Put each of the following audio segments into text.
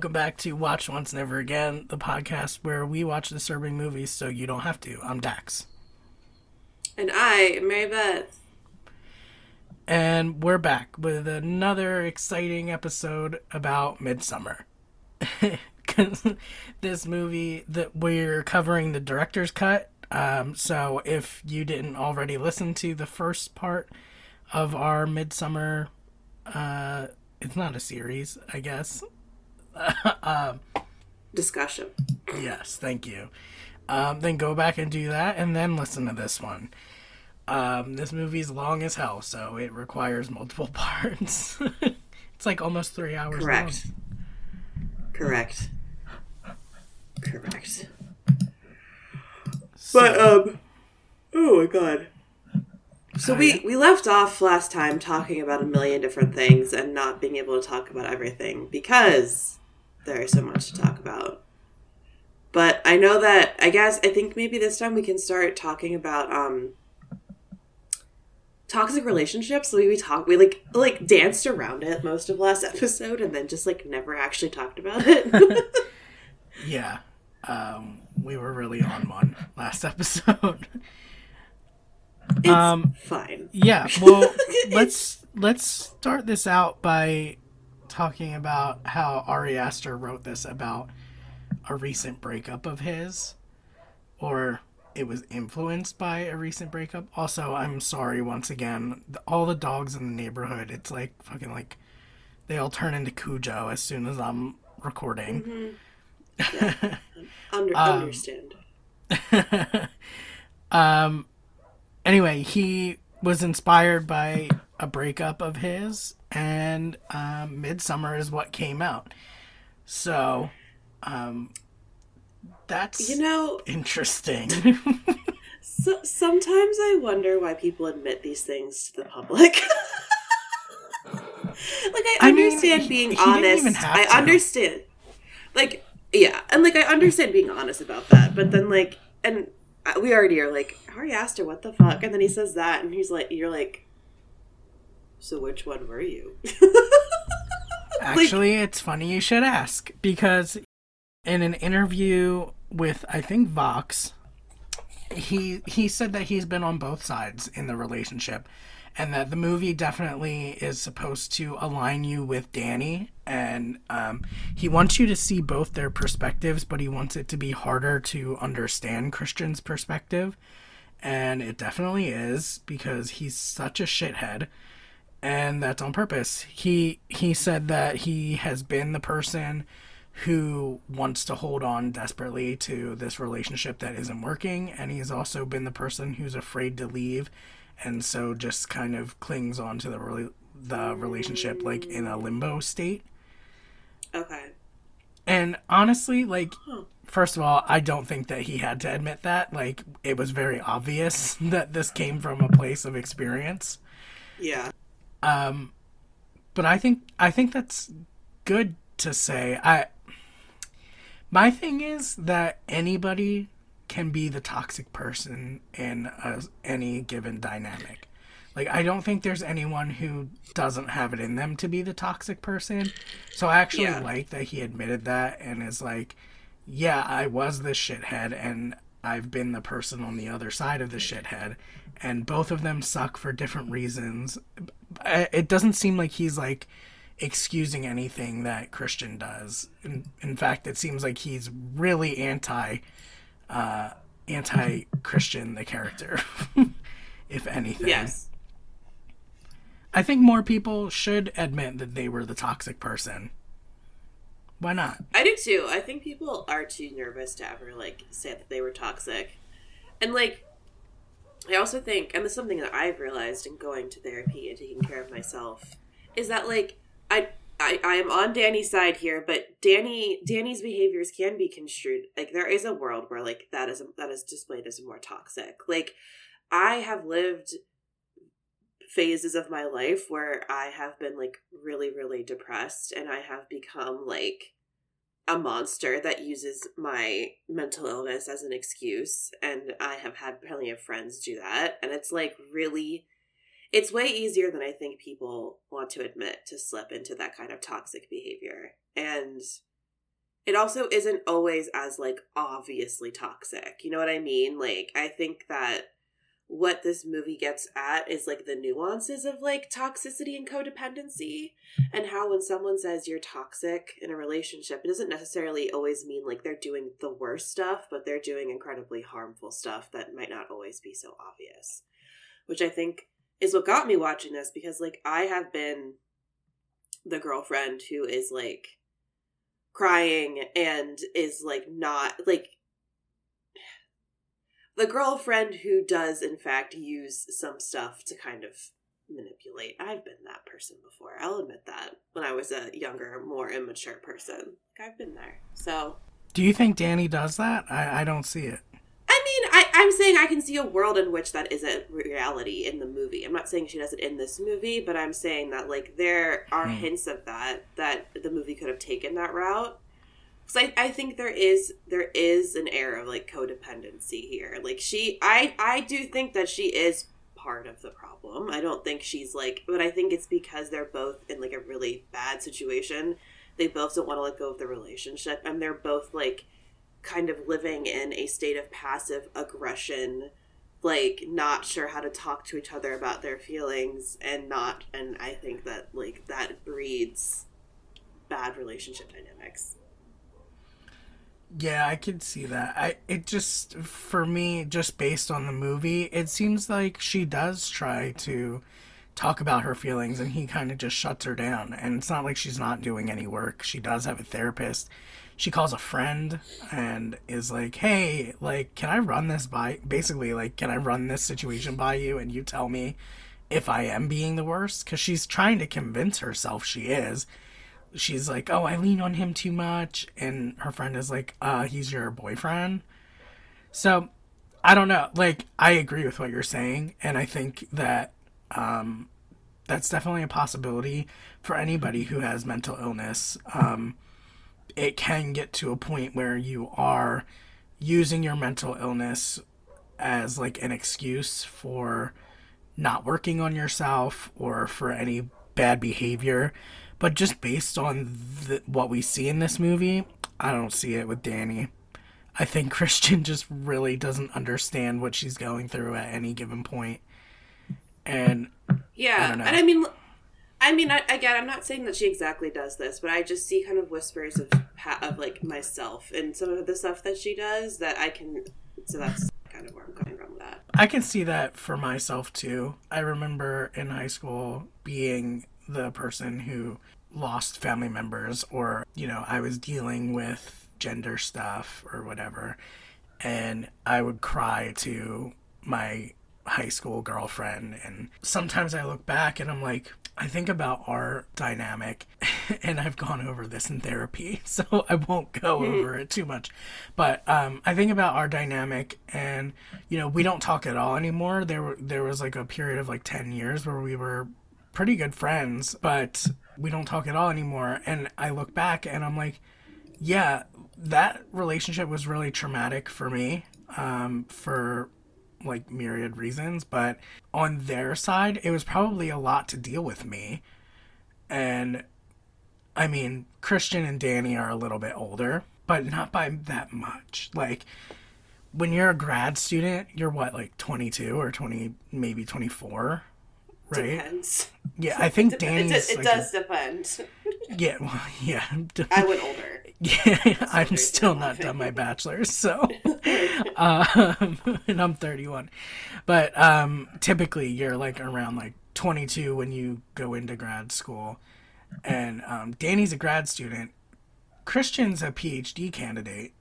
Welcome back to Watch Once Never Again, the podcast where we watch disturbing movies so you don't have to. I'm Dax. And I, am Mary Beth. And we're back with another exciting episode about Midsommar. This movie that we're covering the director's cut. Um, so if you didn't already listen to the first part of our Midsommar, uh, it's not a series, I guess. um, Discussion. Yes, thank you. Um, then go back and do that, and then listen to this one. Um, this movie's long as hell, so it requires multiple parts. it's like almost three hours Correct. long. Correct. Correct. So, But um oh my god. So we we left off last time talking about a million different things and not being able to talk about everything because there is so much to talk about. But I know that I guess I think maybe this time we can start talking about um toxic relationships. We we talk we like like danced around it most of last episode and then just like never actually talked about it. yeah, um, we were really on one last episode. it's Um, fine. yeah, well, let's let's start this out by talking about how Ari Aster wrote this about a recent breakup of his, or it was influenced by a recent breakup. Also, I'm sorry once again. th- All the dogs in the neighborhood, it's like fucking like they all turn into Cujo as soon as I'm recording. Under, Um, understand. um anyway he was inspired by a breakup of his and um Midsommar is what came out so um that's You know, interesting so, sometimes I wonder why people admit these things to the public. like I I mean, understand he- being he didn't honest. I to. understand. Like yeah, and like I understand being honest about that, but then like and uh, we already are like Ari Aster, what the fuck? And then he says that and he's like you're like so which one were you? actually it's funny you should ask because in an interview with i think vox he he said that he's been on both sides in the relationship and that the movie definitely is supposed to align you with Danny and um, he wants you to see both their perspectives but he wants it to be harder to understand Christian's perspective and it definitely is because he's such a shithead and that's on purpose. He he said that he has been the person who wants to hold on desperately to this relationship that isn't working and he's also been the person who's afraid to leave and so just kind of clings on to the rela- the relationship like in a limbo state. okay. And honestly, like Huh. first of all, I don't think that he had to admit that. Like it was very obvious that this came from a place of experience. Yeah. Um, but I think I think that's good to say. I my thing is that anybody can be the toxic person in a, any given dynamic. Like I don't think there's anyone who doesn't have it in them to be the toxic person. So I actually Yeah. like that he admitted that and is like, yeah, I was the shithead and I've been the person on the other side of the shithead and both of them suck for different reasons. It doesn't seem like he's like excusing anything that Christian does. In, in fact, it seems like he's really anti uh anti-Christian the character if anything. Yes. I think more people should admit that they were the toxic person. Why not? I do too. I think people are too nervous to ever like say that they were toxic. And like I also think and this is something that I've realized in going to therapy and taking care of myself is that like I I, I am on Danny's side here, but Danny Danny's behaviors can be construed like there is a world where like that is that is displayed as more toxic. Like I have lived phases of my life where I have been like really, really depressed and I have become like a monster that uses my mental illness as an excuse. And I have had plenty of friends do that. And it's like really, it's way easier than I think people want to admit to slip into that kind of toxic behavior. And it also isn't always as like obviously toxic. You know what I mean? Like I think that what this movie gets at is like the nuances of like toxicity and codependency and how when someone says you're toxic in a relationship it doesn't necessarily always mean like they're doing the worst stuff but they're doing incredibly harmful stuff that might not always be so obvious which i think is what got me watching this because like i have been the girlfriend who is like crying and is like not like the girlfriend who does in fact use some stuff to kind of manipulate. I've been that person before. I'll admit that. When I was a younger, more immature person. I've been there. So Do you think Danny does that? I, I don't see it. I mean, I, I'm saying I can see a world in which that isn't reality in the movie. I'm not saying she does it in this movie, but I'm saying that like there are Hmm. hints of that that the movie could have taken that route. Because I, I think there is there is an air of like codependency here. Like she, I I do think that she is part of the problem. I don't think she's like, but I think it's because they're both in like a really bad situation. They both don't want to let go of the relationship, and they're both like kind of living in a state of passive aggression like not sure how to talk to each other about their feelings and not and i think that like that breeds bad relationship dynamics Yeah, I could see that. I it just for me, just based on the movie, it seems like she does try to talk about her feelings and he kind of just shuts her down. And it's not like she's not doing any work. She does have a therapist. She calls a friend and is like, "Hey, like can I run this by basically like can I run this situation by you and you tell me if I am being the worst?" Cuz she's trying to convince herself she is she's like, "Oh, I lean on him too much," and her friend is like, "Uh, he's your boyfriend." So, I don't know. Like, I agree with what you're saying, and I think that um, that's definitely a possibility for anybody who has mental illness. Um, it can get to a point where you are using your mental illness as like an excuse for not working on yourself or for any bad behavior. But just based on the, what we see in this movie, I don't see it with Danny. I think Christian just really doesn't understand what she's going through at any given point. And yeah I don't know. and i mean i mean I, again i'm not saying that she exactly does this but i just see kind of whispers of of like myself and some of the stuff that she does that i can so that's kind of where i'm coming from with that I can see that for myself too. I remember in high school being the person who lost family members, or, you know, I was dealing with gender stuff or whatever. And I would cry to my high school girlfriend. And sometimes I look back and I'm like, I think about our dynamic, and I've gone over this in therapy, so I won't go over it too much. But um, I think about our dynamic, and you know, we don't talk at all anymore. There, were, there was like a period of like ten years where we were pretty good friends, but we don't talk at all anymore. And I look back, and I'm like, yeah, that relationship was really traumatic for me, um, for like myriad reasons, but on their side, it was probably a lot to deal with me. And I mean, Christian and Danny are a little bit older, but not by that much. Like when you're a grad student, you're what, like 22 or 20, maybe 24, right? depends Yeah, I think it, Danny's. it like does depend yeah, well, yeah. i went older Yeah, I'm still not done my bachelor's, so um, and I'm 31. But um, typically, you're like around like 22 when you go into grad school, and um, Danny's a grad student. Christian's a PhD candidate.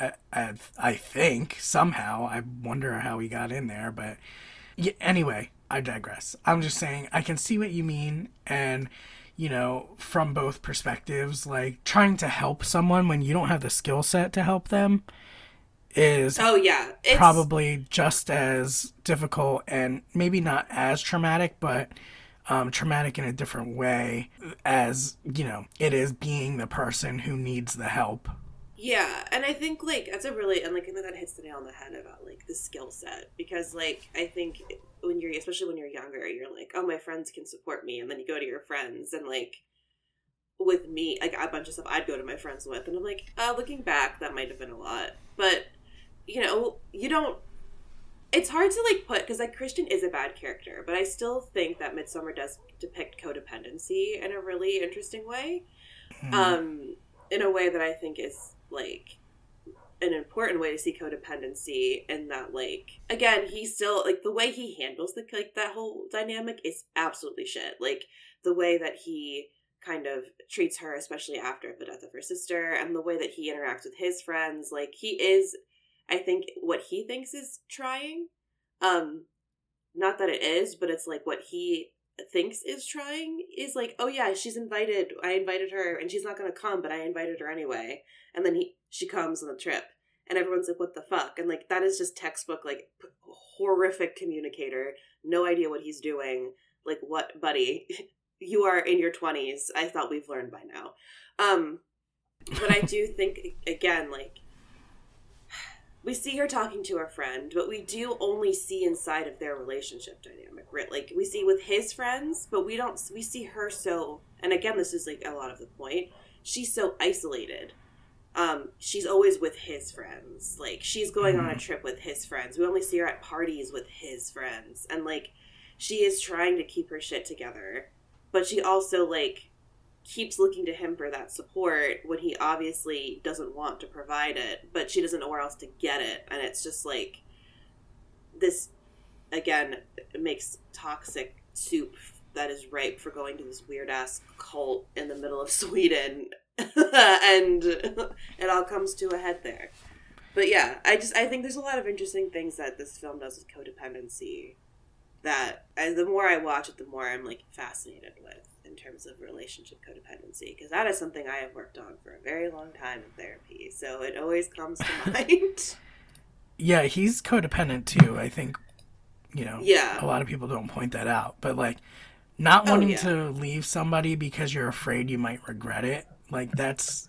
I, I, I think somehow. I wonder how he got in there, but yeah, anyway, I digress. I'm just saying I can see what you mean, and you know, from both perspectives, like trying to help someone when you don't have the skill set to help them is oh yeah it's, probably just as difficult and maybe not as traumatic, but um, traumatic in a different way as, you know, it is being the person who needs the help. Yeah, and I think like that's a really and like I think that hits the nail on the head about like the skill set because like I think when you're especially when you're younger you're like oh my friends can support me and then you go to your friends and like with me, like a bunch of stuff I'd go to my friends with, and I'm like, uh, looking back, that might have been a lot, but you know, you don't. It's hard to like put because like Christian is a bad character, but I still think that Midsommar does depict codependency in a really interesting way, Hmm. um, in a way that I think is like an important way to see codependency and that like again he still like the way he handles the like that whole dynamic is absolutely shit. Like the way that he kind of treats her especially after the death of her sister and the way that he interacts with his friends like he is i think what he thinks is trying. Um not that it is but it's like what he thinks is trying is like oh yeah she's invited i invited her and she's not to come but i invited her anyway. And then he she comes on the trip and everyone's like what the fuck? And like that is just textbook like p- horrific communicator no idea what he's doing. Like what buddy? You are in your 20s i thought we've learned by now. Um but i do think again like we see her talking to her friend but we do only see inside of their relationship dynamic right? Like we see with his friends but we don't we see her so and again this is like a lot of the point she's so isolated. Um she's always with his friends. Like she's going on a trip with his friends. We only see her at parties with his friends. And like she is trying to keep her shit together but she also like keeps looking to him for that support when he obviously doesn't want to provide it but she doesn't know where else to get it. And it's just like this again makes toxic soup that is ripe for going to this weird ass cult in the middle of Sweden. And it all comes to a head there. But yeah i just i think there's a lot of interesting things that this film does with codependency that as the more i watch it the more i'm like fascinated with terms of relationship codependency because that is something i have worked on for a very long time in therapy so it always comes to mind yeah, he's codependent too. I think, you know, Yeah. a lot of people don't point that out, but like, not Oh, wanting yeah. to leave somebody because you're afraid you might regret it, like that's,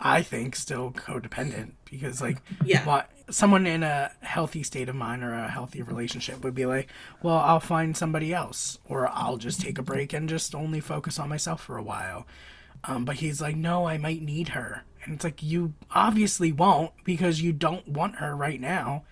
I think, still codependent because like, Yeah. what someone in a healthy state of mind or a healthy relationship would be like, well, I'll find somebody else, or I'll just take a break and just only focus on myself for a while. Um, but he's like, no, I might need her. And it's like, you obviously won't because you don't want her right now.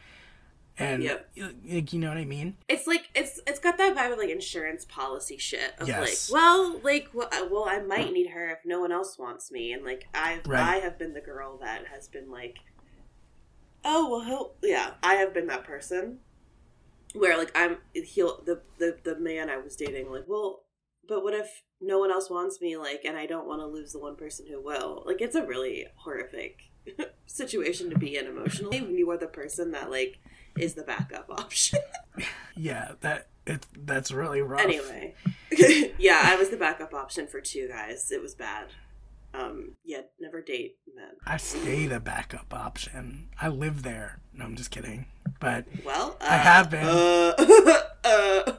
And, Yep. like, you know what I mean? it's like it's it's got that vibe of like insurance policy shit of Yes. like well like well, well i might need her if no one else wants me and like i Right. i have been the girl that has been like oh well he'll yeah i have been that person where like i'm he'll the the, the man i was dating like well but what if no one else wants me like and i don't want to lose the one person who will like it's a really horrific situation to be in emotionally when you are the person that like is the backup option Yeah, that it that's really rough. Anyway, yeah, I was the backup option for two guys. It was bad. Um, yeah, never date men. I stay the backup option. I live there. No, I'm just kidding. But Well, uh, I have been. Uh, uh,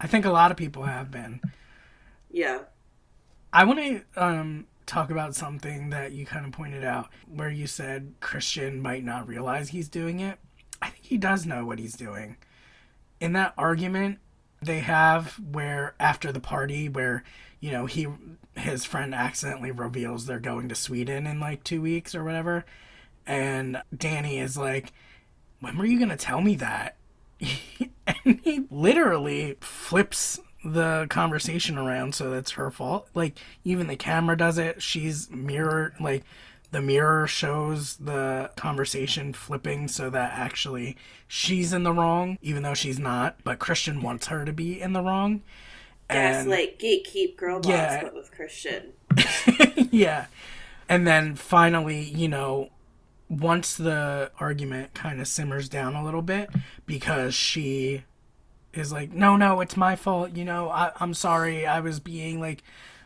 I think a lot of people have been. Yeah, I want to um, talk about something that you kind of pointed out, where you said Christian might not realize he's doing it. I think he does know what he's doing. In that argument they have, where after the party, where you know he his friend accidentally reveals they're going to Sweden in like two weeks or whatever, and Danny is like, "When were you gonna tell me that?" and he literally flips the conversation around so that's her fault. Like even the camera does it. She's mirror like the mirror shows the conversation flipping so that actually she's in the wrong, even though she's not. But Christian wants her to be in the wrong. And like gatekeep, girl boss, Yeah. but with Christian. yeah. And then finally, you know, once the argument kind of simmers down a little bit because she is like, no, no, it's my fault. You know, I, I'm sorry. I was being like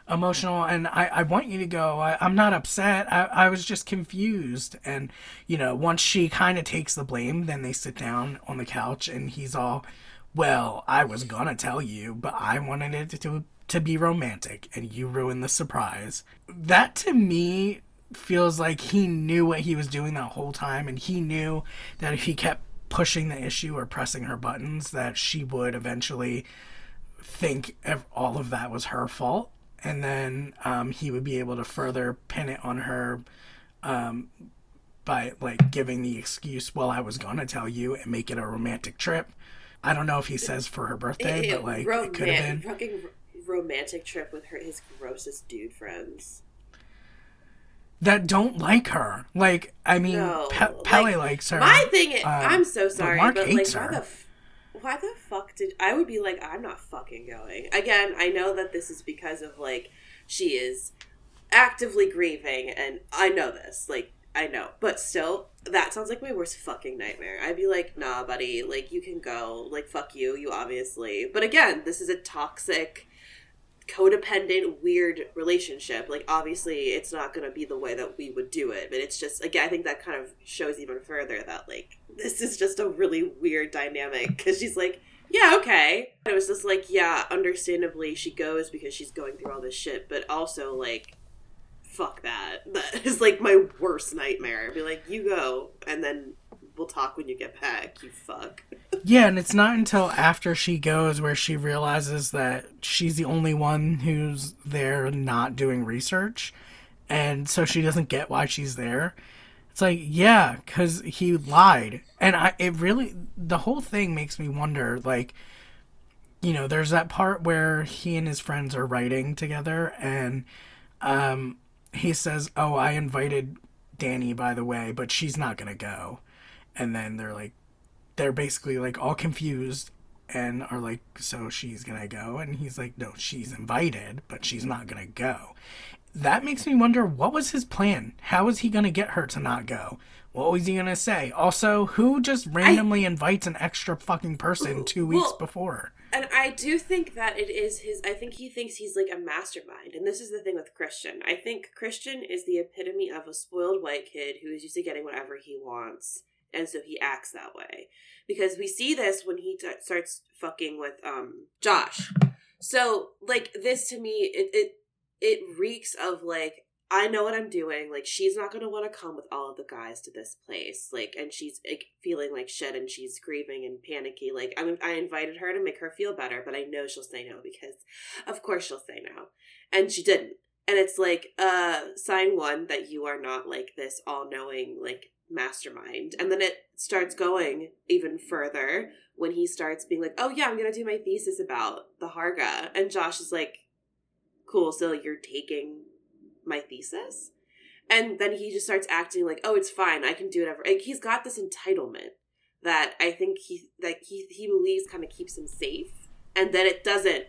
emotional and I, I want you to go. I, I'm not upset. I, I was just confused. And, you know, once she kind of takes the blame, then they sit down on the couch and he's all, well, I was gonna tell you, but I wanted it to to be romantic, and you ruined the surprise. That to me feels like he knew what he was doing that whole time, and he knew that if he kept pushing the issue or pressing her buttons, that she would eventually think all of that was her fault. and then um, he would be able to further pin it on her um, by like giving the excuse, "Well, I was gonna tell you," and make it a romantic trip. I don't know if he says for her birthday, but like it could have been. fucking romantic trip with her his grossest dude friends. That don't like her. Like, I mean, No, Pe- Pelle like, likes her. My thing, is, um, I'm so sorry, Mark but like, hates why her. the, f- why the fuck did I would be like, I'm not fucking going again. I know that this is because of like she is actively grieving, and I know this, like I know, but still, that sounds like my worst fucking nightmare. I'd be like, nah, buddy, like you can go, like fuck you, you obviously. But again, this is a toxic codependent weird relationship. Like obviously it's not going to be the way that we would do it but it's just again i think that kind of shows even further that like this is just a really weird dynamic because she's like yeah okay. It was just like yeah understandably she goes because she's going through all this shit but also like fuck that. That is like my worst nightmare. Be like you go and then we'll talk when you get back you fuck Yeah, and it's not until after she goes where she realizes that she's the only one who's there not doing research. And so she doesn't get why she's there. It's like, yeah, cuz he lied. And I it really the whole thing makes me wonder like you know, there's that part where he and his friends are writing together and um he says, "Oh, I invited Danny by the way, but she's not going to go." And then they're like they're basically like all confused and are like, so she's gonna go? And he's like, no, she's invited, but she's not gonna go. That makes me wonder what was his plan? How is he gonna get her to not go? What was he gonna say? Also, who just randomly invites an extra fucking person two weeks Well- before? And I do think that it is his. I think he thinks he's like a mastermind. And this is the thing with Christian. I think Christian is the epitome of a spoiled white kid who is used to getting whatever he wants. And so he acts that way. Because we see this when he t- starts fucking with um Josh. So, like, this to me, it, it, it reeks of like, I know what I'm doing. Like, she's not going to want to come with all of the guys to this place. Like, and she's like, feeling like shit and she's grieving and panicky. Like, I I invited her to make her feel better, but I know she'll say no because, of course, she'll say no. And she didn't. And it's like, uh, sign one that you are not like this all knowing, like, mastermind. And then it starts going even further when he starts being like, oh, yeah, I'm going to do my thesis about the Harga. And Josh is like, cool, so you're taking my thesis? And then he just starts acting like, oh, it's fine, I can do whatever. Like, he's got this entitlement that I think he that he he believes kind of keeps him safe, and then it doesn't.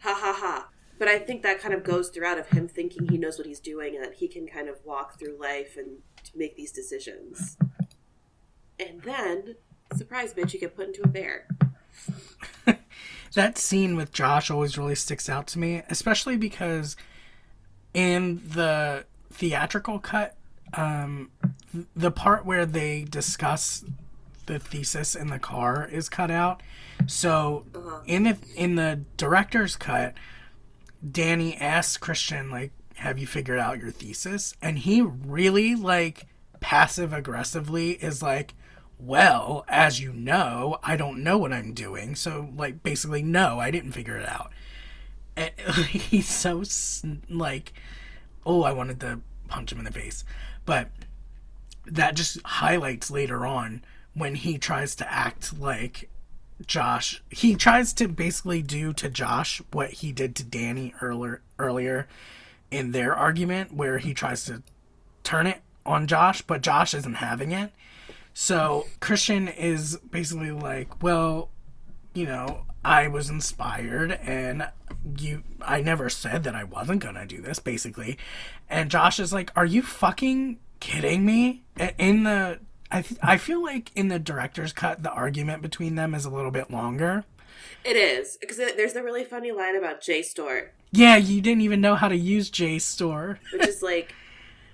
Ha ha ha. But I think that kind of goes throughout of him thinking he knows what he's doing and that he can kind of walk through life and make these decisions. And then, surprise, bitch, you get put into a bear. that scene with Josh always really sticks out to me, especially because in the theatrical cut, um, the part where they discuss the thesis in the car is cut out. So Uh-huh. in the in the director's cut, Danny asks Christian like, "Have you figured out your thesis?" And he really like passive aggressively is like, "Well, as you know, I don't know what I'm doing." So like basically, no, I didn't figure it out. And he's so like, oh, I wanted to punch him in the face, but that just highlights later on when he tries to act like Josh. He tries to basically do to Josh what he did to Danny earlier earlier in their argument, where he tries to turn it on Josh, but Josh isn't having it. So Christian is basically like, well, you know, I was inspired and you I never said that I wasn't going to do this basically. And Josh is like, "Are you fucking kidding me?" In the I th- I feel like in the director's cut the argument between them is a little bit longer. It is because there's a really funny line about JSTOR, Yeah, you didn't even know how to use JSTOR. which is like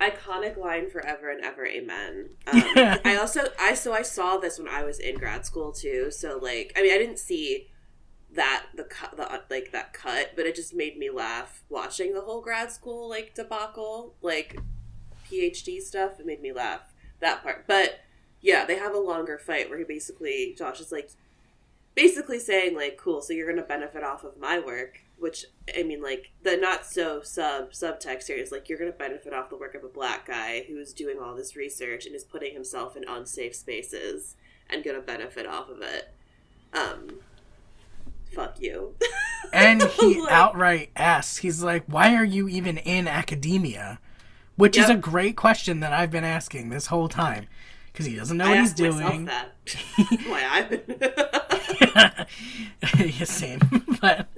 iconic line forever and ever. Amen. Um, Yeah. I also I so I saw this when I was in grad school too. So like I mean I didn't see that the cut the like that cut, but it just made me laugh watching the whole grad school like debacle like PhD stuff. It made me laugh that part, but. Yeah, they have a longer fight where he basically Josh is like basically saying like, "Cool, so you're gonna benefit off of my work." which I mean, like the not so sub subtext here is like you're going to benefit off the work of a black guy who's doing all this research and is putting himself in unsafe spaces and going to benefit off of it. Um, fuck you. and he Like- outright asks, he's like, "Why are you even in academia?" Which is a great question that I've been asking this whole time because he doesn't know I what he's doing. that. Why I? yeah, same. but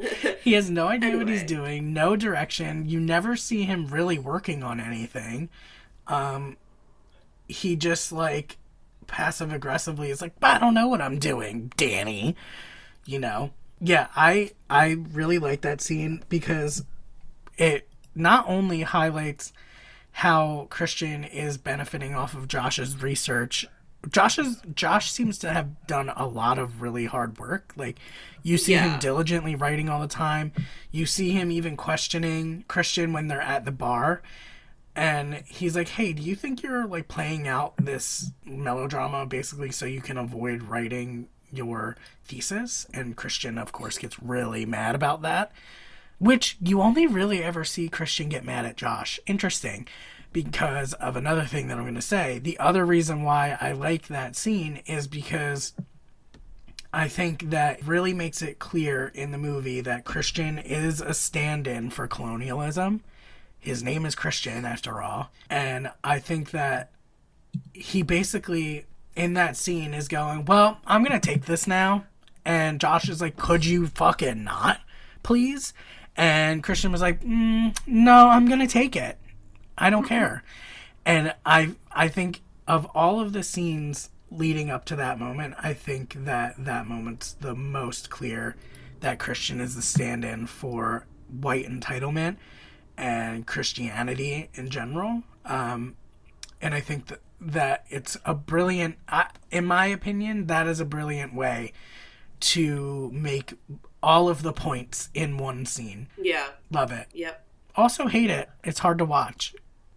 he has no idea what he's doing, no direction. You never see him really working on anything. Um, he just like passive aggressively is like, I don't know what I'm doing, Danny. You know? Yeah, I I really like that scene because it not only highlights how Christian is benefiting off of Josh's research. Josh's Josh seems to have done a lot of really hard work. Like you see him diligently writing all the time. You see him even questioning Christian when they're at the bar. And he's like, "Hey, do you think you're like playing out this melodrama basically so you can avoid writing your thesis?" And Christian of course gets really mad about that. Which you only really ever see Christian get mad at Josh. Interesting. Because of another thing that I'm going to say. The other reason why I like that scene is because I think that really makes it clear in the movie that Christian is a stand in for colonialism. His name is Christian, after all. And I think that he basically, in that scene, is going, Well, I'm going to take this now. And Josh is like, Could you fucking not, please? And Christian was like, mm, No, I'm going to take it. I don't care. And I I think of all of the scenes leading up to that moment, I think that that moment's the most clear that Christian is the stand-in for white entitlement and Christianity in general. Um, and I think that that it's a brilliant, I, in my opinion, that is a brilliant way to make all of the points in one scene. yeah. Love it. Yep. Also hate it. It's hard to watch.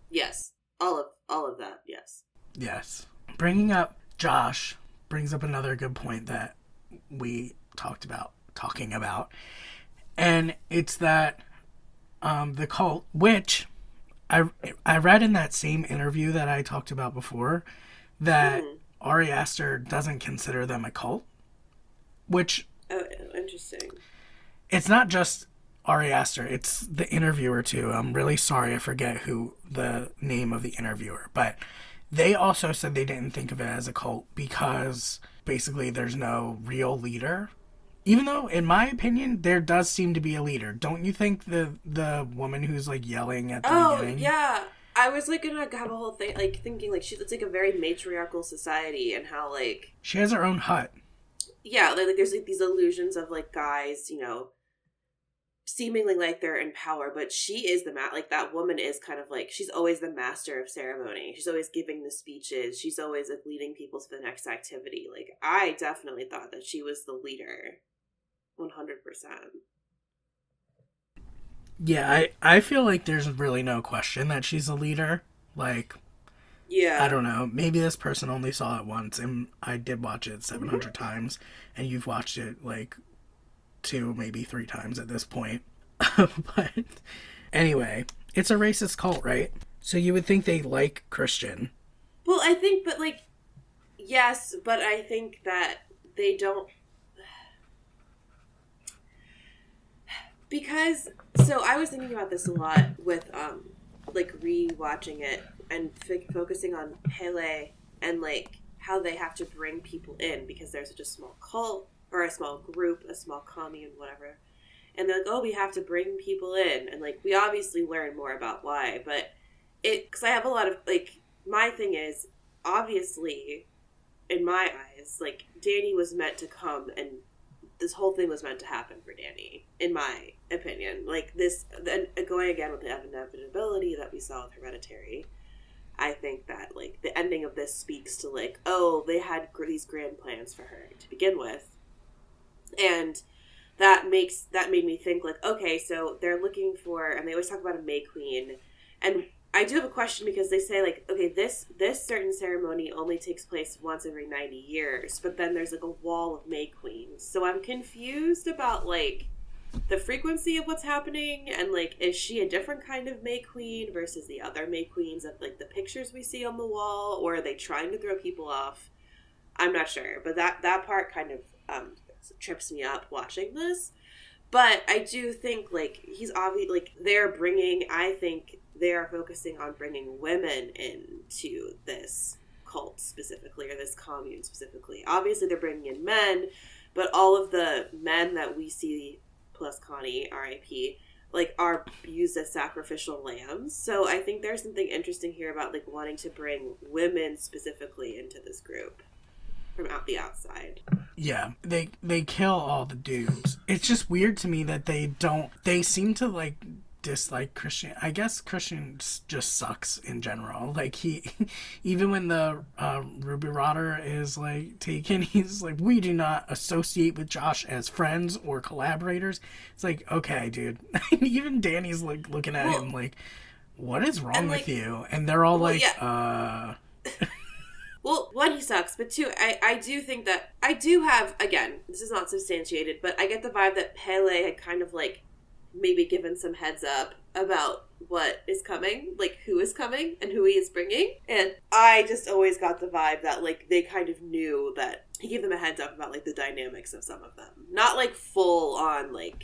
Yes. All of all of that. Yes. Yes. Bringing up Josh brings up another good point that we talked about, talking about. And it's that um, the cult, which I, I read in that same interview that I talked about before, that Ari Aster doesn't consider them a cult, which Oh, interesting. it's not just Ari Aster, it's the interviewer too. I'm really sorry I forget who the name of the interviewer, but they also said they didn't think of it as a cult because basically there's no real leader. Even though in my opinion there does seem to be a leader. Don't you think the the woman who's like yelling at the Oh beginning? yeah. I was like gonna have a whole thing like thinking like she looks like a very matriarchal society and how like She has her own hut. Yeah like, there's like these illusions of like guys you know seemingly like they're in power but she is the mat. like that woman is kind of like she's always the master of ceremony she's always giving the speeches she's always like leading people to the next activity like i definitely thought that she was the leader 100% Yeah, I I feel like there's really no question that she's a leader. Like yeah I don't know. Maybe this person only saw it once, and I did watch it 700 times, and you've watched it like two, maybe three times at this point. but anyway, it's a racist cult, right? So you would think they like Christian. Well, I think, but like, yes, but I think that they don't. Because, so I was thinking about this a lot with, um, like, re-watching it and f- focusing on Pelle and, like, how they have to bring people in because they're such a small cult or a small group, a small commune, whatever. And they're like, oh, we have to bring people in. And, like, we obviously learn more about why, but it, because I have a lot of, like, my thing is, obviously, in my eyes, like Danny was meant to come and this whole thing was meant to happen for Danny, in my opinion. Like this, then going again with the inevitability that we saw with Hereditary, I think that like the ending of this speaks to like, oh, they had these grand plans for her to begin with, and that makes that made me think like, okay, so they're looking for, and they always talk about a May Queen, and I do have a question because they say like, okay, this this certain ceremony only takes place once every ninety years, but then there's like a wall of May Queens. So I'm confused about like the frequency of what's happening and like is she a different kind of May Queen versus the other May Queens of like the pictures we see on the wall or are they trying to throw people off? I'm not sure, but that that part kind of um, trips me up watching this. But I do think like he's obviously like they're bringing. I think they are focusing on bringing women into this cult specifically or this commune specifically. Obviously, they're bringing in men, but all of the men that we see plus Connie, R.I.P. Like are used as sacrificial lambs. So I think there's something interesting here about like wanting to bring women specifically into this group from out the outside. Yeah, they they kill all the dudes. It's just weird to me that they don't. They seem to like dislike Christian. I guess Christian just sucks in general. Like he, even when the uh, Rubi Radr is like taken, he's like, we do not associate with Josh as friends or collaborators. It's like, okay, dude. even Danny's like looking at well, him like, what is wrong with you? And they're all well, like, yeah. uh. Well, one, he sucks, but two, I, I do think that I do have again. This is not substantiated, but I get the vibe that Pelle had kind of like maybe given some heads up about what is coming, like who is coming and who he is bringing. And I just always got the vibe that like they kind of knew that he gave them a heads up about like the dynamics of some of them. Not like full on like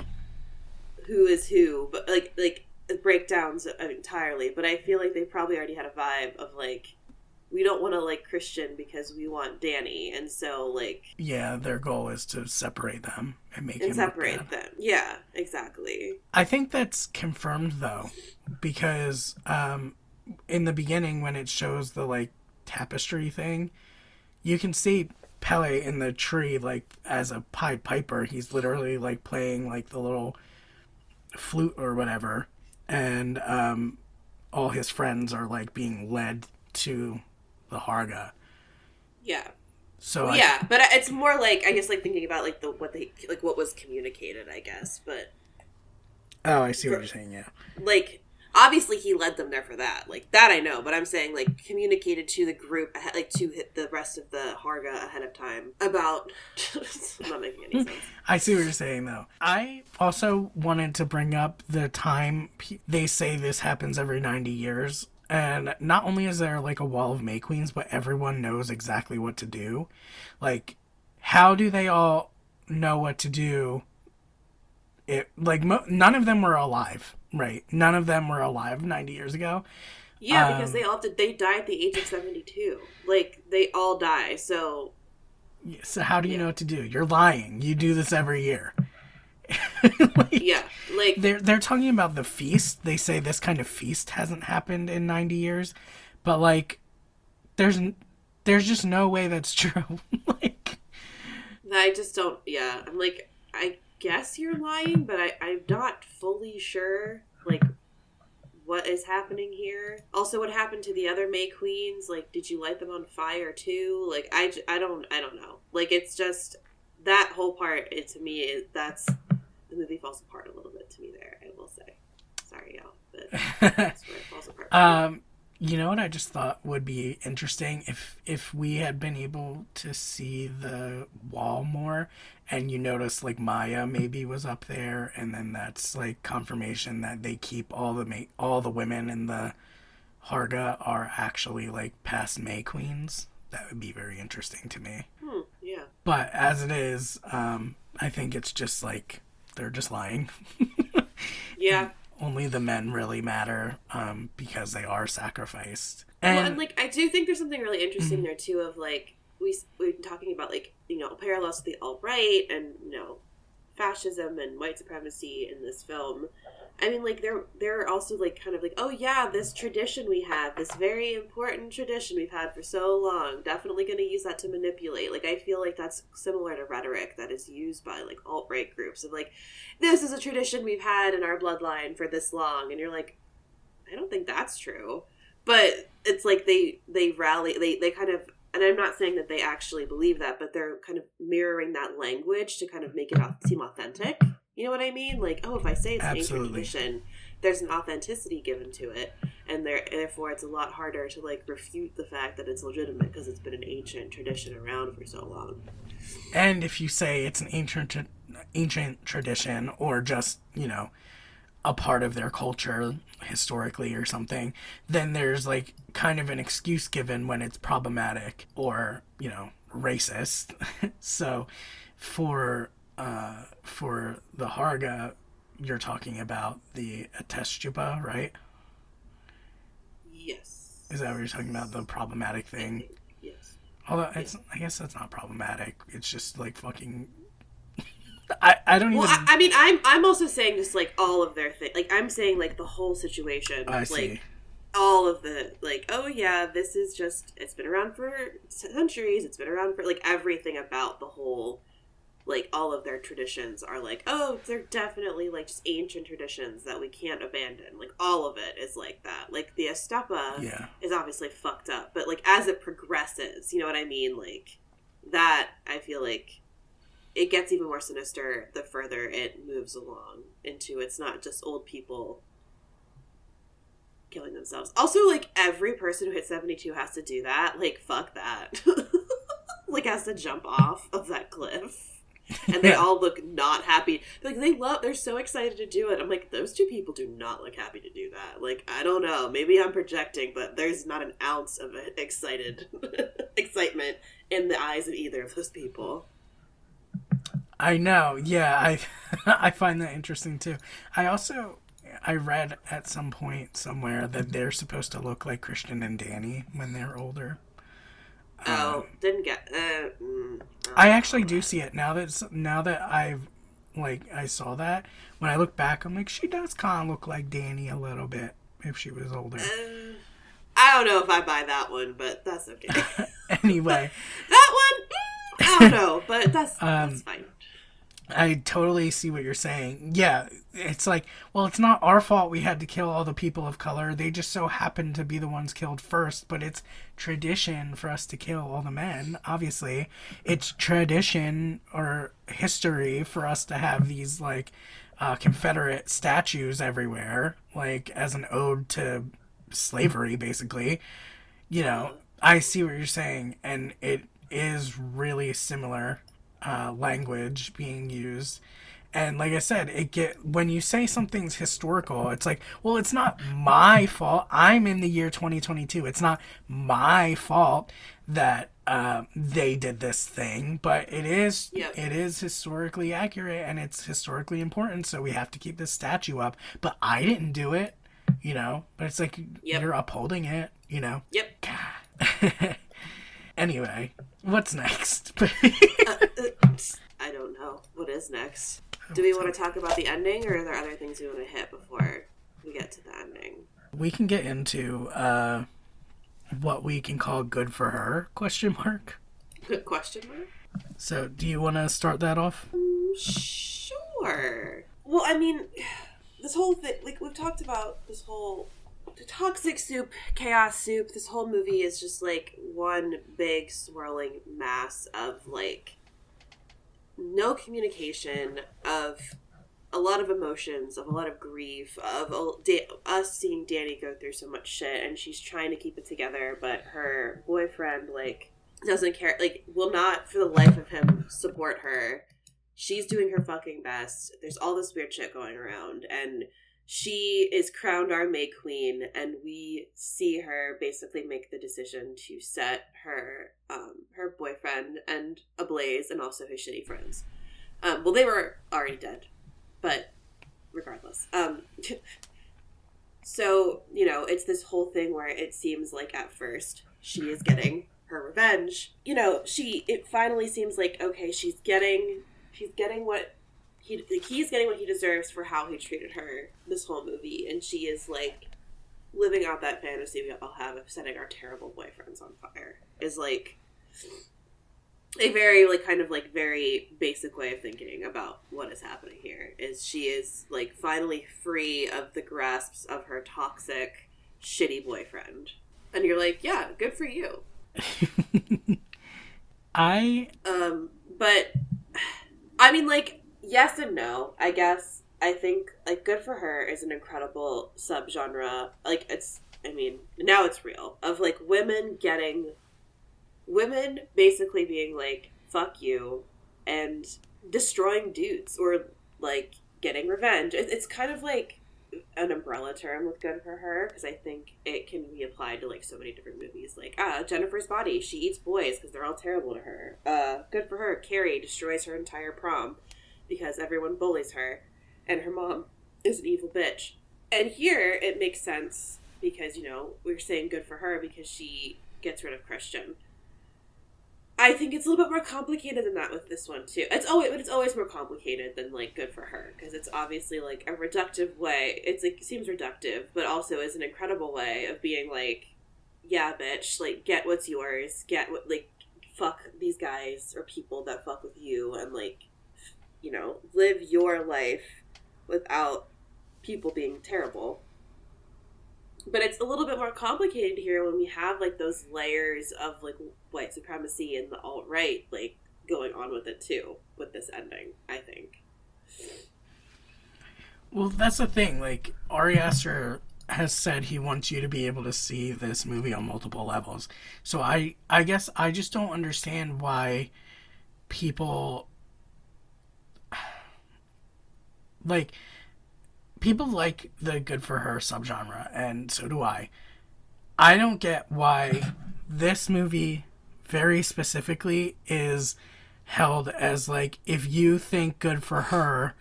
who is who, but like like breakdowns entirely. But I feel like they probably already had a vibe of like we don't want to like Christian because we want Danny, and so like yeah, their goal is to separate them and make and separate them. Yeah, exactly. I think that's confirmed though, because um, in the beginning when it shows the like tapestry thing, you can see Pelle in the tree like as a Pied Piper. He's literally like playing like the little flute or whatever, and um, all his friends are like being led to the Harga. Uh, yeah. So well, yeah, but it's more like I guess like thinking about like the what they like what was communicated, I guess. But oh, I see for, what you're saying. Yeah, like obviously he led them there for that, like that I know. But I'm saying like communicated to the group, like to hit the rest of the Harga ahead of time about. not making any sense. I see what you're saying though. I also wanted to bring up the time they say this happens every 90 years and not only is there like a wall of May Queens, but everyone knows exactly what to do. Like, how do they all know what to do? It like mo- none of them were alive, right? None of them were alive ninety years ago. Yeah, because um, they all did. They die at the age of seventy-two. Like they all die. So. So how do you yeah. know what to do? You're lying. You do this every year. like, yeah, like they're they're talking about the feast. They say this kind of feast hasn't happened in 90 years, but like there's there's just no way that's true. like I just don't yeah, I'm like I guess you're lying, but I I'm not fully sure like what is happening here. Also what happened to the other May queens? Like did you light them on fire too? Like I I don't I don't know. Like it's just that whole part it to me is that's movie falls apart a little bit to me there. I will say, sorry y'all, but that's where it falls apart. um, you know what I just thought would be interesting if if we had been able to see the wall more, and you notice like Maya maybe was up there, and then that's like confirmation that they keep all the ma- all the women in the Harga are actually like past May queens. That would be very interesting to me. Hmm, yeah. But as it is, um, I think it's just like they're just lying. yeah. Only the men really matter um, because they are sacrificed. And, well, and like I do think there's something really interesting mm-hmm. there too of like we we've been talking about like you know parallels to the alt right and you know fascism and white supremacy in this film I mean, like they're they're also like kind of like, oh yeah, this tradition we have, this very important tradition we've had for so long. Definitely going to use that to manipulate. Like I feel like that's similar to rhetoric that is used by like alt right groups of like, this is a tradition we've had in our bloodline for this long, and you're like, I don't think that's true. But it's like they they rally they they kind of and I'm not saying that they actually believe that, but they're kind of mirroring that language to kind of make it seem authentic. You know what I mean? Like, oh, if I say it's an ancient tradition, there's an authenticity given to it. and there, therefore it's a lot harder to like refute the fact that it's legitimate because it's been an ancient tradition around for so long. And if you say it's an ancient tra- ancient tradition or just you know a part of their culture historically or something, then there's like kind of an excuse given when it's problematic or you know racist. so for uh, for the Harga, you're talking about the Ättestupa, right? Yes. Is that what you're talking about? The problematic thing? Yes. Although it's, I guess that's not problematic. It's just like fucking. I, I don't even. I, I mean, I'm I'm also saying just like all of their thing. Like I'm saying like the whole situation. I like, see. all of the like oh yeah this is just it's been around for centuries it's been around for like everything about the whole like all of their traditions are like oh they're definitely like just ancient traditions that we can't abandon like all of it is like that like the ättestupa Yeah. is obviously fucked up but like as it progresses you know what i mean like that i feel like it gets even more sinister the further it moves along into it's not just old people killing themselves. Also, like every person who hits 72 has to do that. Like, fuck that. like, has to jump off of that cliff. And they all look not happy. Like, they love, they're so excited to do it. I'm like, those two people do not look happy to do that. Like, I don't know. Maybe I'm projecting, but there's not an ounce of excited excitement in the eyes of either of those people. I know. Yeah, I I find that interesting too. I also I read at some point somewhere that they're supposed to look like Christian and Dani when they're older. Oh, didn't get. Uh, mm, I actually do see it now that now that I've like I saw that when I look back I'm like she does kind of look like Dani a little bit if she was older. uh, I don't know if I buy that one, but that's okay. anyway, That one, mm, I don't know, but that's Um, that's fine. I totally see what you're saying. Yeah, it's like, well, it's not our fault we had to kill all the people of color. They just so happened to be the ones killed first, but it's tradition for us to kill all the men, obviously. It's tradition or history for us to have these, like, uh, Confederate statues everywhere, like, as an ode to slavery, basically. You know, I see what you're saying, and it is really similar uh, language being used. And like I said, it get when you say something's historical, it's like, well, it's not my fault. I'm in the year 2022. It's not my fault that uh, they did this thing, but it is Yep. it is historically accurate and it's historically important. So we have to keep this statue up. But I didn't do it, you know. But it's like Yep. you're upholding it, you know. Yep. anyway, what's next? I don't know what is next. Do we want to talk about the ending, or are there other things we want to hit before we get to the ending? we can get into uh, what we can call good for her question mark. Good question mark. So, do you want to start that off? Sure. Well, I mean, this whole thing, like we've talked about, this whole the toxic soup, chaos soup. This whole movie is just like one big swirling mass of like no communication, of a lot of emotions, of a lot of grief, of us seeing Dani go through so much shit, and she's trying to keep it together, but her boyfriend like doesn't care, like will not for the life of him support her she's doing her fucking best. There's all this weird shit going around, and she is crowned our May Queen, and we see her basically make the decision to set her um, her boyfriend and ablaze, and also his shitty friends. Um, well, they were already dead, but regardless. Um, so you know, it's this whole thing where it seems like at first she is getting her revenge. You know, she it finally seems like okay, she's getting she's getting what he like, he's getting what he deserves for how he treated her this whole movie, and she is like living out that fantasy we all have of setting our terrible boyfriends on fire. Is like a very like kind of like very basic way of thinking about what is happening here. Is she is like finally free of the grasps of her toxic shitty boyfriend. And you're like yeah good for you. I um but i mean like yes and no i guess i think like good for her is an incredible subgenre like it's I mean, now it's real of like women getting women basically being like fuck you and destroying dudes or like getting revenge. It's kind of like an umbrella term with good for her because I think it can be applied to like so many different movies. Like ah, Jennifer's body, she eats boys because they're all terrible to her. Uh, good for her. Carrie destroys her entire prom because everyone bullies her, and her mom is an evil bitch. And here it makes sense because you know we're saying good for her because she gets rid of Christian. I think it's a little bit more complicated than that with this one too. It's always, but it's always more complicated than like good for her because it's obviously like a reductive way. It's like seems reductive, but also is an incredible way of being like, yeah, bitch, like get what's yours, get what like fuck these guys or people that fuck with you, and like, you know, live your life without people being terrible but it's a little bit more complicated here when we have like those layers of like white supremacy and the alt right like going on with it too with this ending. I think. Well, that's the thing. Like Ari Aster has said he wants you to be able to see this movie on multiple levels. So I I guess I just don't understand why people like people like the good for her subgenre, and so do I. I don't get why this movie very specifically is held as like if you think good for her,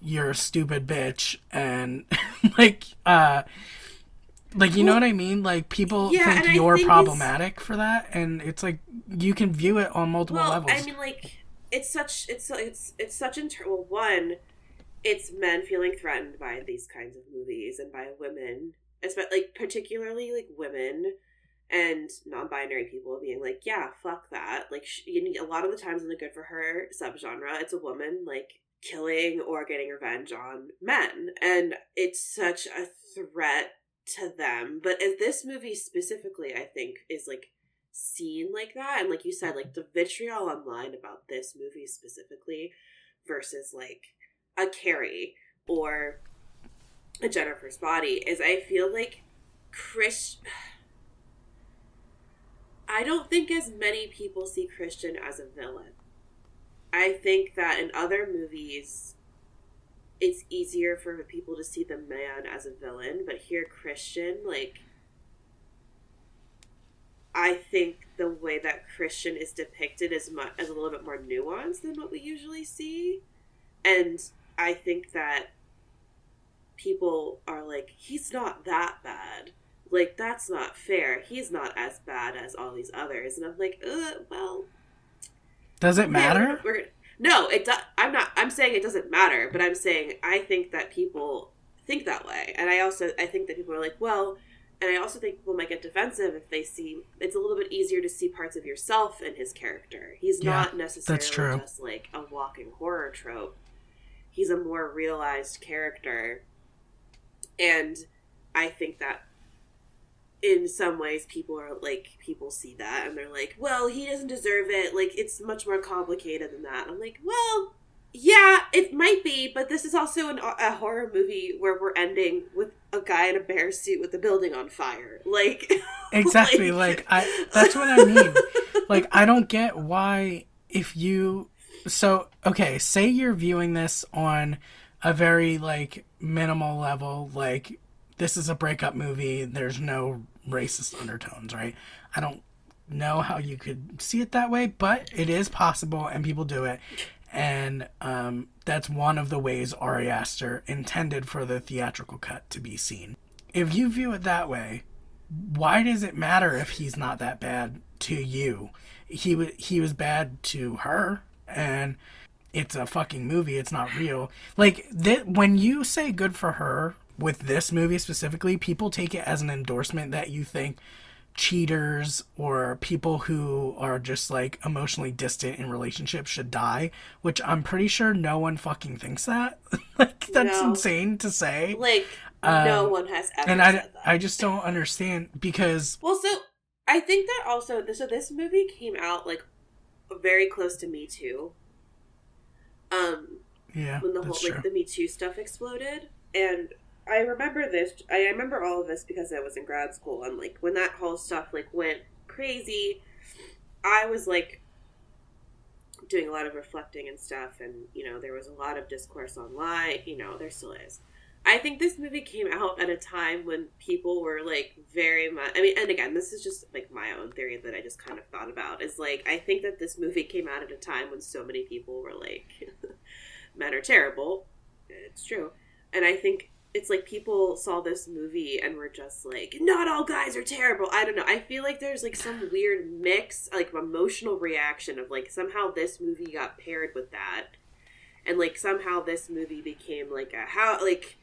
you're a stupid bitch and like uh like you know what I mean? Like people yeah, think you're think problematic for that and it's like you can view it on multiple well, levels. I mean like it's such it's it's it's such inter well one it's men feeling threatened by these kinds of movies and by women, especially like particularly like women and non-binary people being like, yeah, fuck that. Like, need, a lot of the times in the good for her subgenre, it's a woman like killing or getting revenge on men, and it's such a threat to them. But this movie specifically, I think, is like seen like that, and like you said, like the vitriol online about this movie specifically versus like a Carrie or a Jennifer's Body is I feel like Chris. I don't think as many people see Christian as a villain. I think that in other movies, it's easier for people to see the man as a villain, but here Christian, like, I think the way that Christian is depicted is much as a little bit more nuanced than what we usually see, and I think that people are like, he's not that bad. Like, that's not fair. He's not as bad as all these others. And I'm like, uh, well. Does it matter? We're, we're, no, it do, I'm not. I'm saying it doesn't matter, but I'm saying I think that people think that way. And I also, I think that people are like, well, and I also think people might get defensive if they see it's a little bit easier to see parts of yourself in his character. He's yeah, not necessarily just like a walking horror trope he's a more realized character. And i think that in some ways people are like people see that and they're like well he doesn't deserve it. Like it's much more complicated than that. I'm like well yeah it might be but this is also an, a horror movie where we're ending with a guy in a bear suit with a building on fire. Like exactly like, like i that's what i mean. Like i don't get why if you so okay, say you're viewing this on a very like minimal level, like this is a breakup movie, there's no racist undertones, right? I don't know how you could see it that way, but it is possible and people do it. And um, that's one of the ways Ari Aster intended for the theatrical cut to be seen. If you view it that way, why does it matter if he's not that bad to you? He was he was bad to her and it's a fucking movie. It's not real. Like th- when you say good for her with this movie specifically, people take it as an endorsement that you think cheaters or people who are just like emotionally distant in relationships should die, which I'm pretty sure no one fucking thinks that. like that's no. insane to say. Like um, no one has ever and I, I just don't understand because well so I think that also so this movie came out like very close to Me Too. Um, yeah, when the whole like the Me Too stuff exploded, and I remember this. I remember all of this because I was in grad school, and like when that whole stuff like went crazy, I was like doing a lot of reflecting and stuff, and you know there was a lot of discourse online. You know there still is. I think this movie came out at a time when people were like very much. I mean, and again, this is just like my own theory that I just kind of thought about. Is like I think that this movie came out at a time when so many people were like, "Men are terrible." It's true, and I think it's like people saw this movie and were just like, not all guys are terrible. I don't know. I feel like there's like some weird mix, like emotional reaction of like somehow this movie got paired with that. And like somehow this movie became like a how like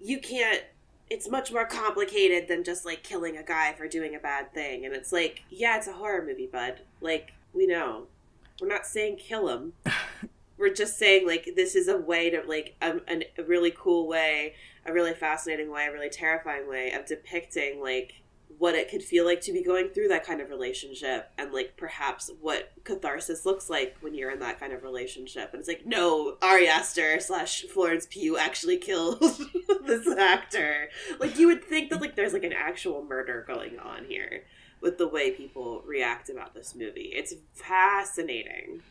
you can't it's much more complicated than just like killing a guy for doing a bad thing. And it's like, yeah, it's a horror movie, bud. Like, we know. We're not saying kill him. We're just saying like this is a way to like um, a, a really cool way a really fascinating way, a really terrifying way of depicting like what it could feel like to be going through that kind of relationship and like perhaps what catharsis looks like when you're in that kind of relationship. And it's like, no, Ari Aster slash Florence Pugh actually killed this actor. Like you would think that like there's like an actual murder going on here with the way people react about this movie. It's fascinating.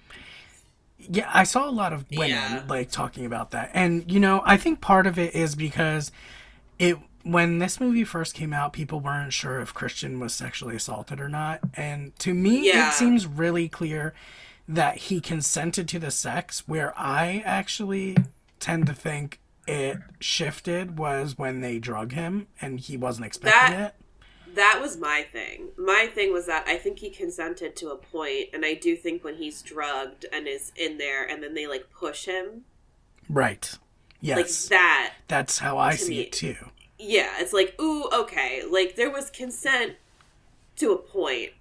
Yeah, I saw a lot of women yeah. like talking about that. And you know, I think part of it is because it when this movie first came out, people weren't sure if Christian was sexually assaulted or not. And to me, yeah. it seems really clear that he consented to the sex where I actually tend to think it shifted was when they drug him and he wasn't expecting that, it that was my thing. My thing was that I think he consented to a point, and I do think when he's drugged and is in there, and then they like push him, right? Yes, like that. That's how I see me, it too. Yeah, it's like, ooh, okay, like there was consent to a point,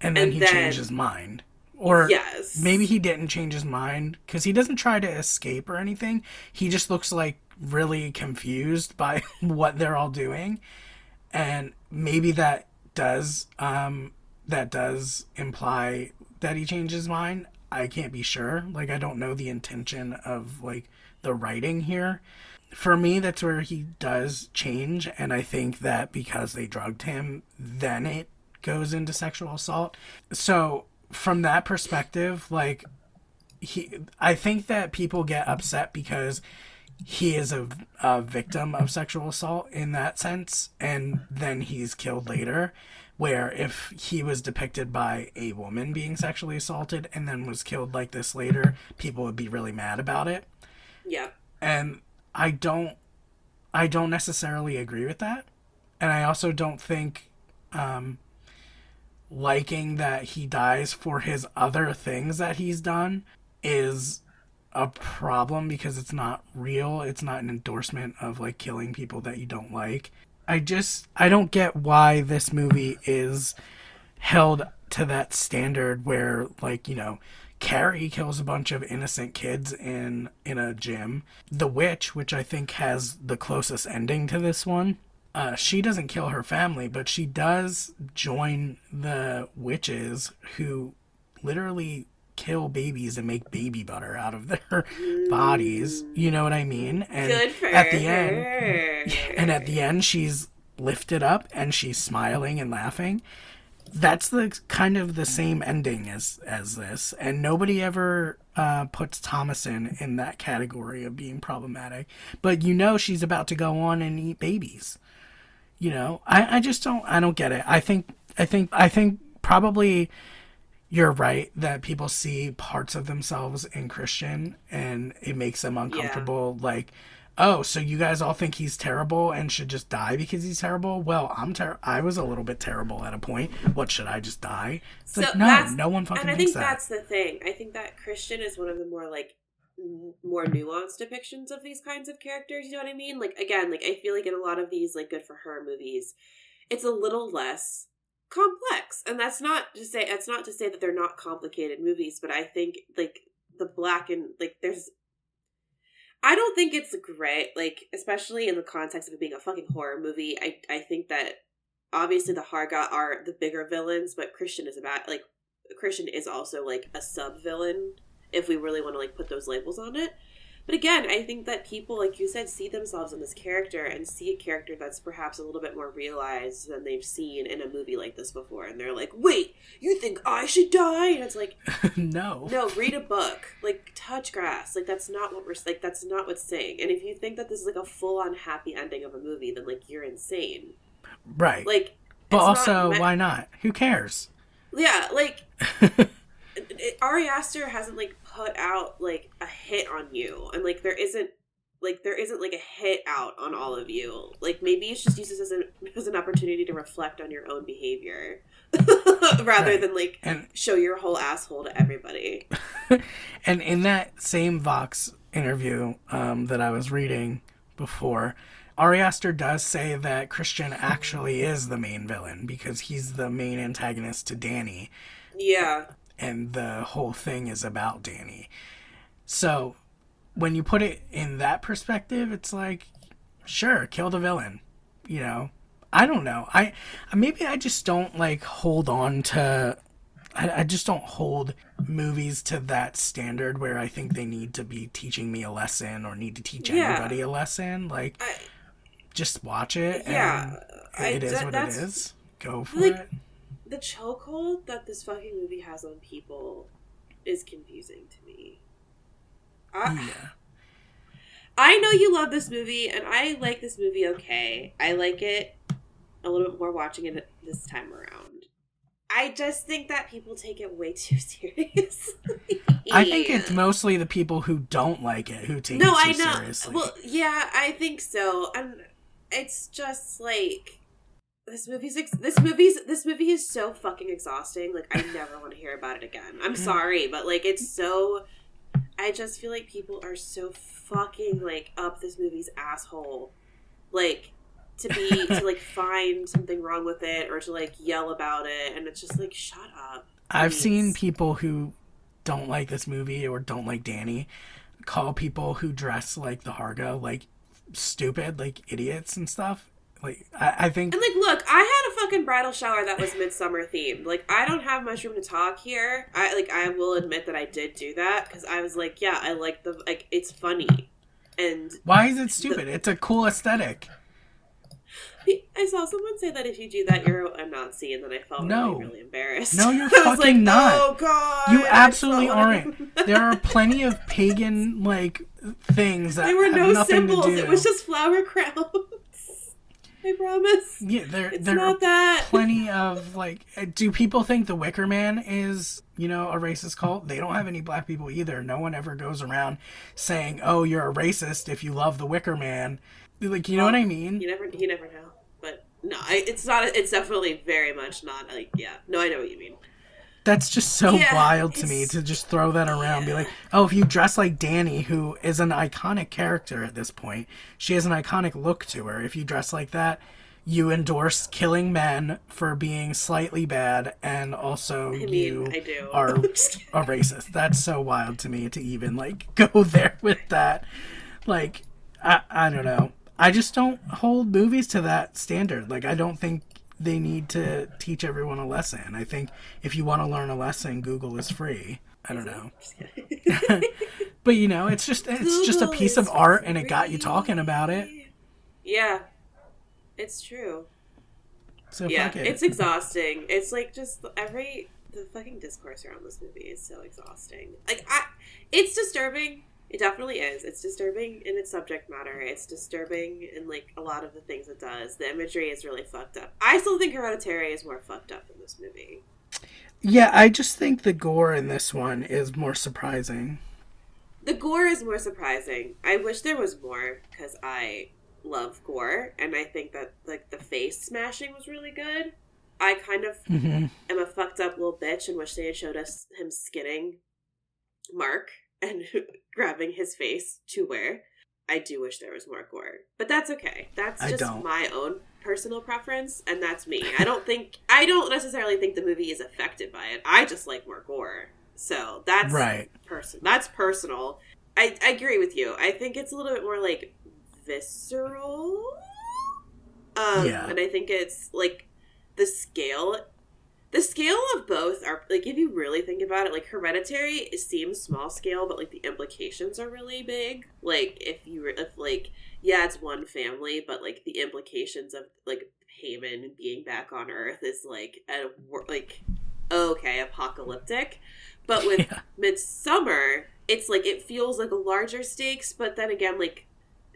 and then and he then, changed his mind. Or yes. maybe he didn't change his mind because he doesn't try to escape or anything. He just looks like really confused by what they're all doing and maybe that does um, that does imply that he changed his mind. I can't be sure. Like I don't know the intention of like the writing here. For me, that's where he does change, and I think that because they drugged him, then it goes into sexual assault. So from that perspective, like he, I think that people get upset because he is a, a victim of sexual assault in that sense, and then he's killed later. Where if he was depicted by a woman being sexually assaulted and then was killed like this later, people would be really mad about it. Yeah. And I don't I don't necessarily agree with that. And I also don't think um, liking that he dies for his other things that he's done is a problem because it's not real. It's not an endorsement of like killing people that you don't like. I just I don't get why this movie is held to that standard where like, you know, Carrie kills a bunch of innocent kids in in a gym. The witch, which I think has the closest ending to this one, uh, she doesn't kill her family, but she does join the witches who literally kill babies and make baby butter out of their bodies. You know what I mean? And Good for at the end, and at the end, she's lifted up and she's smiling and laughing. That's the kind of the same ending as as this, and nobody ever uh, puts Thomasin in that category of being problematic. But you know, she's about to go on and eat babies. You know, I, I just don't I don't get it. I think I think I think probably you're right that people see parts of themselves in Christian and it makes them uncomfortable. Yeah. Like, oh, so you guys all think he's terrible and should just die because he's terrible? Well, I'm ter- I was a little bit terrible at a point. What should I just die? It's so like no, no one fucking. And I think that. that's the thing. I think that Christian is one of the more like more nuanced depictions of these kinds of characters. You know what I mean? Like again, like I feel like in a lot of these like good for her movies, it's a little less complex and that's not to say that's not to say that they're not complicated movies but i think like the black and like there's i don't think it's great like especially in the context of it being a fucking horror movie. I i think that obviously the harga are the bigger villains but christian is about like christian is also like a sub villain if we really want to like put those labels on it But again, I think that people, like you said, see themselves in this character and see a character that's perhaps a little bit more realized than they've seen in a movie like this before. And they're like, wait, you think I should die? And it's like, no. no, read a book. Like, touch grass. Like, that's not what we're, like, that's not what's saying. And if you think that this is like a full on happy ending of a movie, then like, you're insane. Right. Like, but also, not meant- why not? Who cares? yeah, like, it, Ari Aster hasn't like put out like a hit on you, and like there isn't like there isn't like a hit out on all of you. Like maybe it's just used as an as an opportunity to reflect on your own behavior, rather Right. than like And show your whole asshole to everybody. and in that same Vox interview um, that I was reading before, Ari Aster does say that Christian actually is the main villain because he's the main antagonist to Dani, Yeah, and the whole thing is about Dani. So when you put it in that perspective, it's like, sure, kill the villain. You know, I don't know. I maybe I just don't like hold on to. I, I just don't hold movies to that standard where I think they need to be teaching me a lesson or need to teach Yeah. anybody a lesson. Like, I, just watch it. Yeah, and I- it is that- what it is. Go for Like, it. The chokehold that this fucking movie has on people is confusing to me. I, Yeah. I know you love this movie, and I like this movie okay. I like it a little bit more watching it this time around. I just think that people take it way too seriously. I think it's mostly the people who don't like it who take it. no, it I know. seriously. Well, yeah, I think so. And it's just like this movie's ex- this movie's this movie is so fucking exhausting. Like I never want to hear about it again. I'm Mm. sorry, but like it's so. I just feel like people are so fucking like up this movie's asshole, like to be to like find something wrong with it or to like yell about it, and it's just like shut up. I've seen people who don't like this movie or don't like Dani call people who dress like the Harga like stupid, like idiots and stuff. Like I, I think And like, look, I had a fucking bridal shower that was midsummer themed. Like, I don't have much room to talk here. I like, I will admit that I did do that because I was like, yeah, I like the like, it's funny, and why is it stupid? It's a cool aesthetic. I saw someone say that if you do that, you're a Nazi, and then I felt No. really, really embarrassed. No, you're fucking like, not. Oh god, You absolutely aren't. There are plenty of pagan like things that There were no symbols. It was just flower crowns. I promise. yeah, there It's there are not that. plenty of like do people think the wicker man is you know a racist cult they don't have any black people either no one ever goes around saying oh you're a racist if you love the wicker man like you know what i mean You never, you never know. But no, I, it's not. It's definitely very much not like. Yeah, no, I know what you mean. That's just so Yeah, wild to me to just throw that around be like oh if you dress like dani who is an iconic character at this point she has an iconic look to her if you dress like that you endorse killing men for being slightly bad and also I mean, you I do. are a racist. That's so wild to me to even like go there with that. Like, I I don't know. I just don't hold movies to that standard. Like, I don't think they need to teach everyone a lesson. I think if you want to learn a lesson, Google is free. I don't know, but you know, it's just it's just a piece of art, and it got you talking about it. Yeah, it's true. So yeah, fuck it. it's exhausting. It's like just every the fucking discourse around this movie is so exhausting. Like I, it's disturbing. It definitely is. It's disturbing in its subject matter. It's disturbing in like a lot of the things it does. The imagery is really fucked up. I still think Hereditary is more fucked up in this movie. yeah, I just think the gore in this one is more surprising. The gore is more surprising. I wish there was more because I love gore, and I think that like the face smashing was really good. I kind of hmm am a fucked up little bitch and wish they had showed us him skinning Mark and grabbing his face to where. I do wish there was more gore, but that's okay. That's I just don't. my own personal preference, and that's me. I don't think I don't necessarily think the movie is affected by it. I just like more gore, so that's Right. person. That's personal. I, I agree with you. I think it's a little bit more like visceral. Um, Yeah. and I think it's like the scale. The scale of both are like if you really think about it like hereditary it seems small scale but like the implications are really big. Like if you were if like yeah it's one family but like the implications of like Paimon being back on earth is like a like okay apocalyptic. But with Yeah. midsommar it's like it feels like a larger stakes but then again like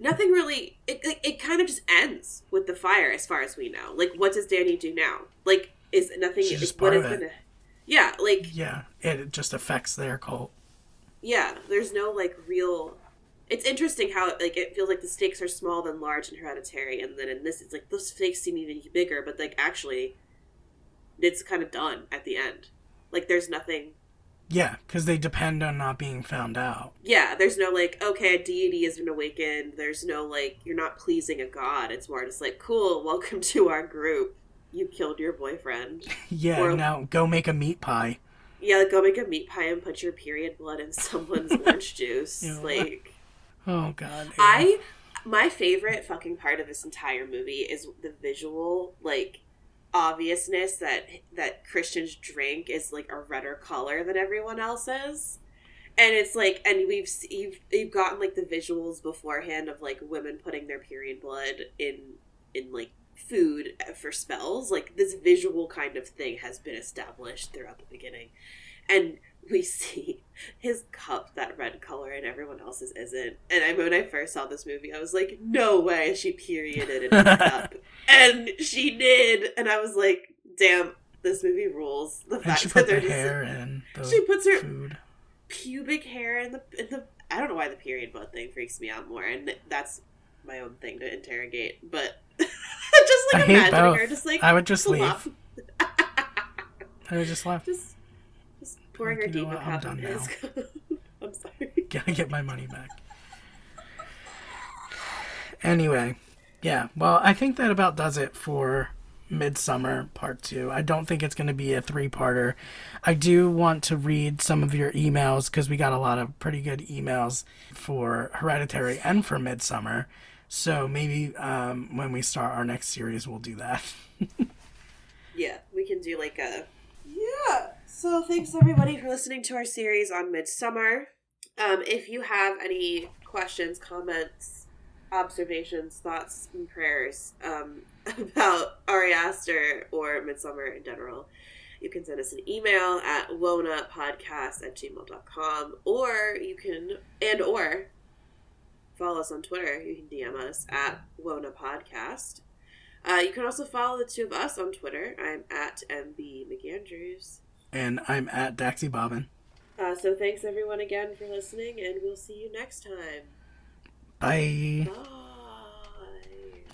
nothing really it, it, it kind of just ends with the fire as far as we know. Like what does dani do now? Like is nothing She's just what part is of it. gonna yeah like Yeah, it just affects their cult. yeah there's no like real it's interesting how like it feels like the stakes are small than large in hereditary and then in this it's like those stakes seem even bigger but like actually it's kind of done at the end like there's nothing Yeah, because they depend on not being found out. yeah there's no like okay a deity has been awakened there's no like you're not pleasing a god it's more just like cool welcome to our group you killed your boyfriend Yeah, Or- now go make a meat pie. yeah go make a meat pie and put your period blood in someone's orange juice Yeah. like Oh god. yeah. I my favorite fucking part of this entire movie is the visual like obviousness that that Christians drink is like a redder color than everyone else's. And it's like, and we've you've, you've gotten like the visuals beforehand of like women putting their period blood in in like food uh, for spells. Like this visual kind of thing has been established throughout the beginning, and we see his cup that red color and everyone else's isn't. And I when I first saw this movie, I was like, no way she perioded in his cup. And she did. And I was like, damn, this movie rules. The fact that put the they're just the she puts her food. pubic hair in the in the I don't know why the period blood thing freaks me out more, and that's my own thing to interrogate. But just I like hate imagining her just like I would just leave. I would just left. just just pouring Like, her demon what, I'm cup done cup. I'm sorry. Gotta get my money back. Anyway, yeah. Well, I think that about does it for Midsommar Part 2. I don't think it's going to be a three parter. I do want to read some of your emails because we got a lot of pretty good emails for Hereditary and for Midsommar. So maybe um, when we start our next series, we'll do that. Yeah, we can do like a yeah. So thanks everybody for listening to our series on Midsommar. Um, if you have any questions, comments, observations, thoughts, and prayers um, about Ari Aster or Midsommar in general, you can send us an email at wonapodcast at gmail.com or you can and or follow us on Twitter. You can DM us at Wona Podcast. Uh, you can also follow the two of us on Twitter. I'm at MB McAndrews. And I'm at Daxy Bobbin. Uh, so thanks everyone again for listening, and we'll see you next time. Bye. Bye.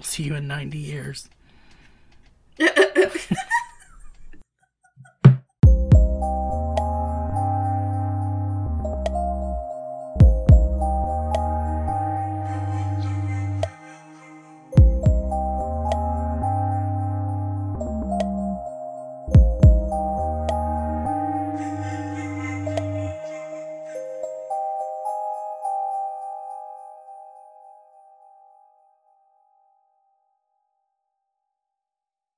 See you in 90 years.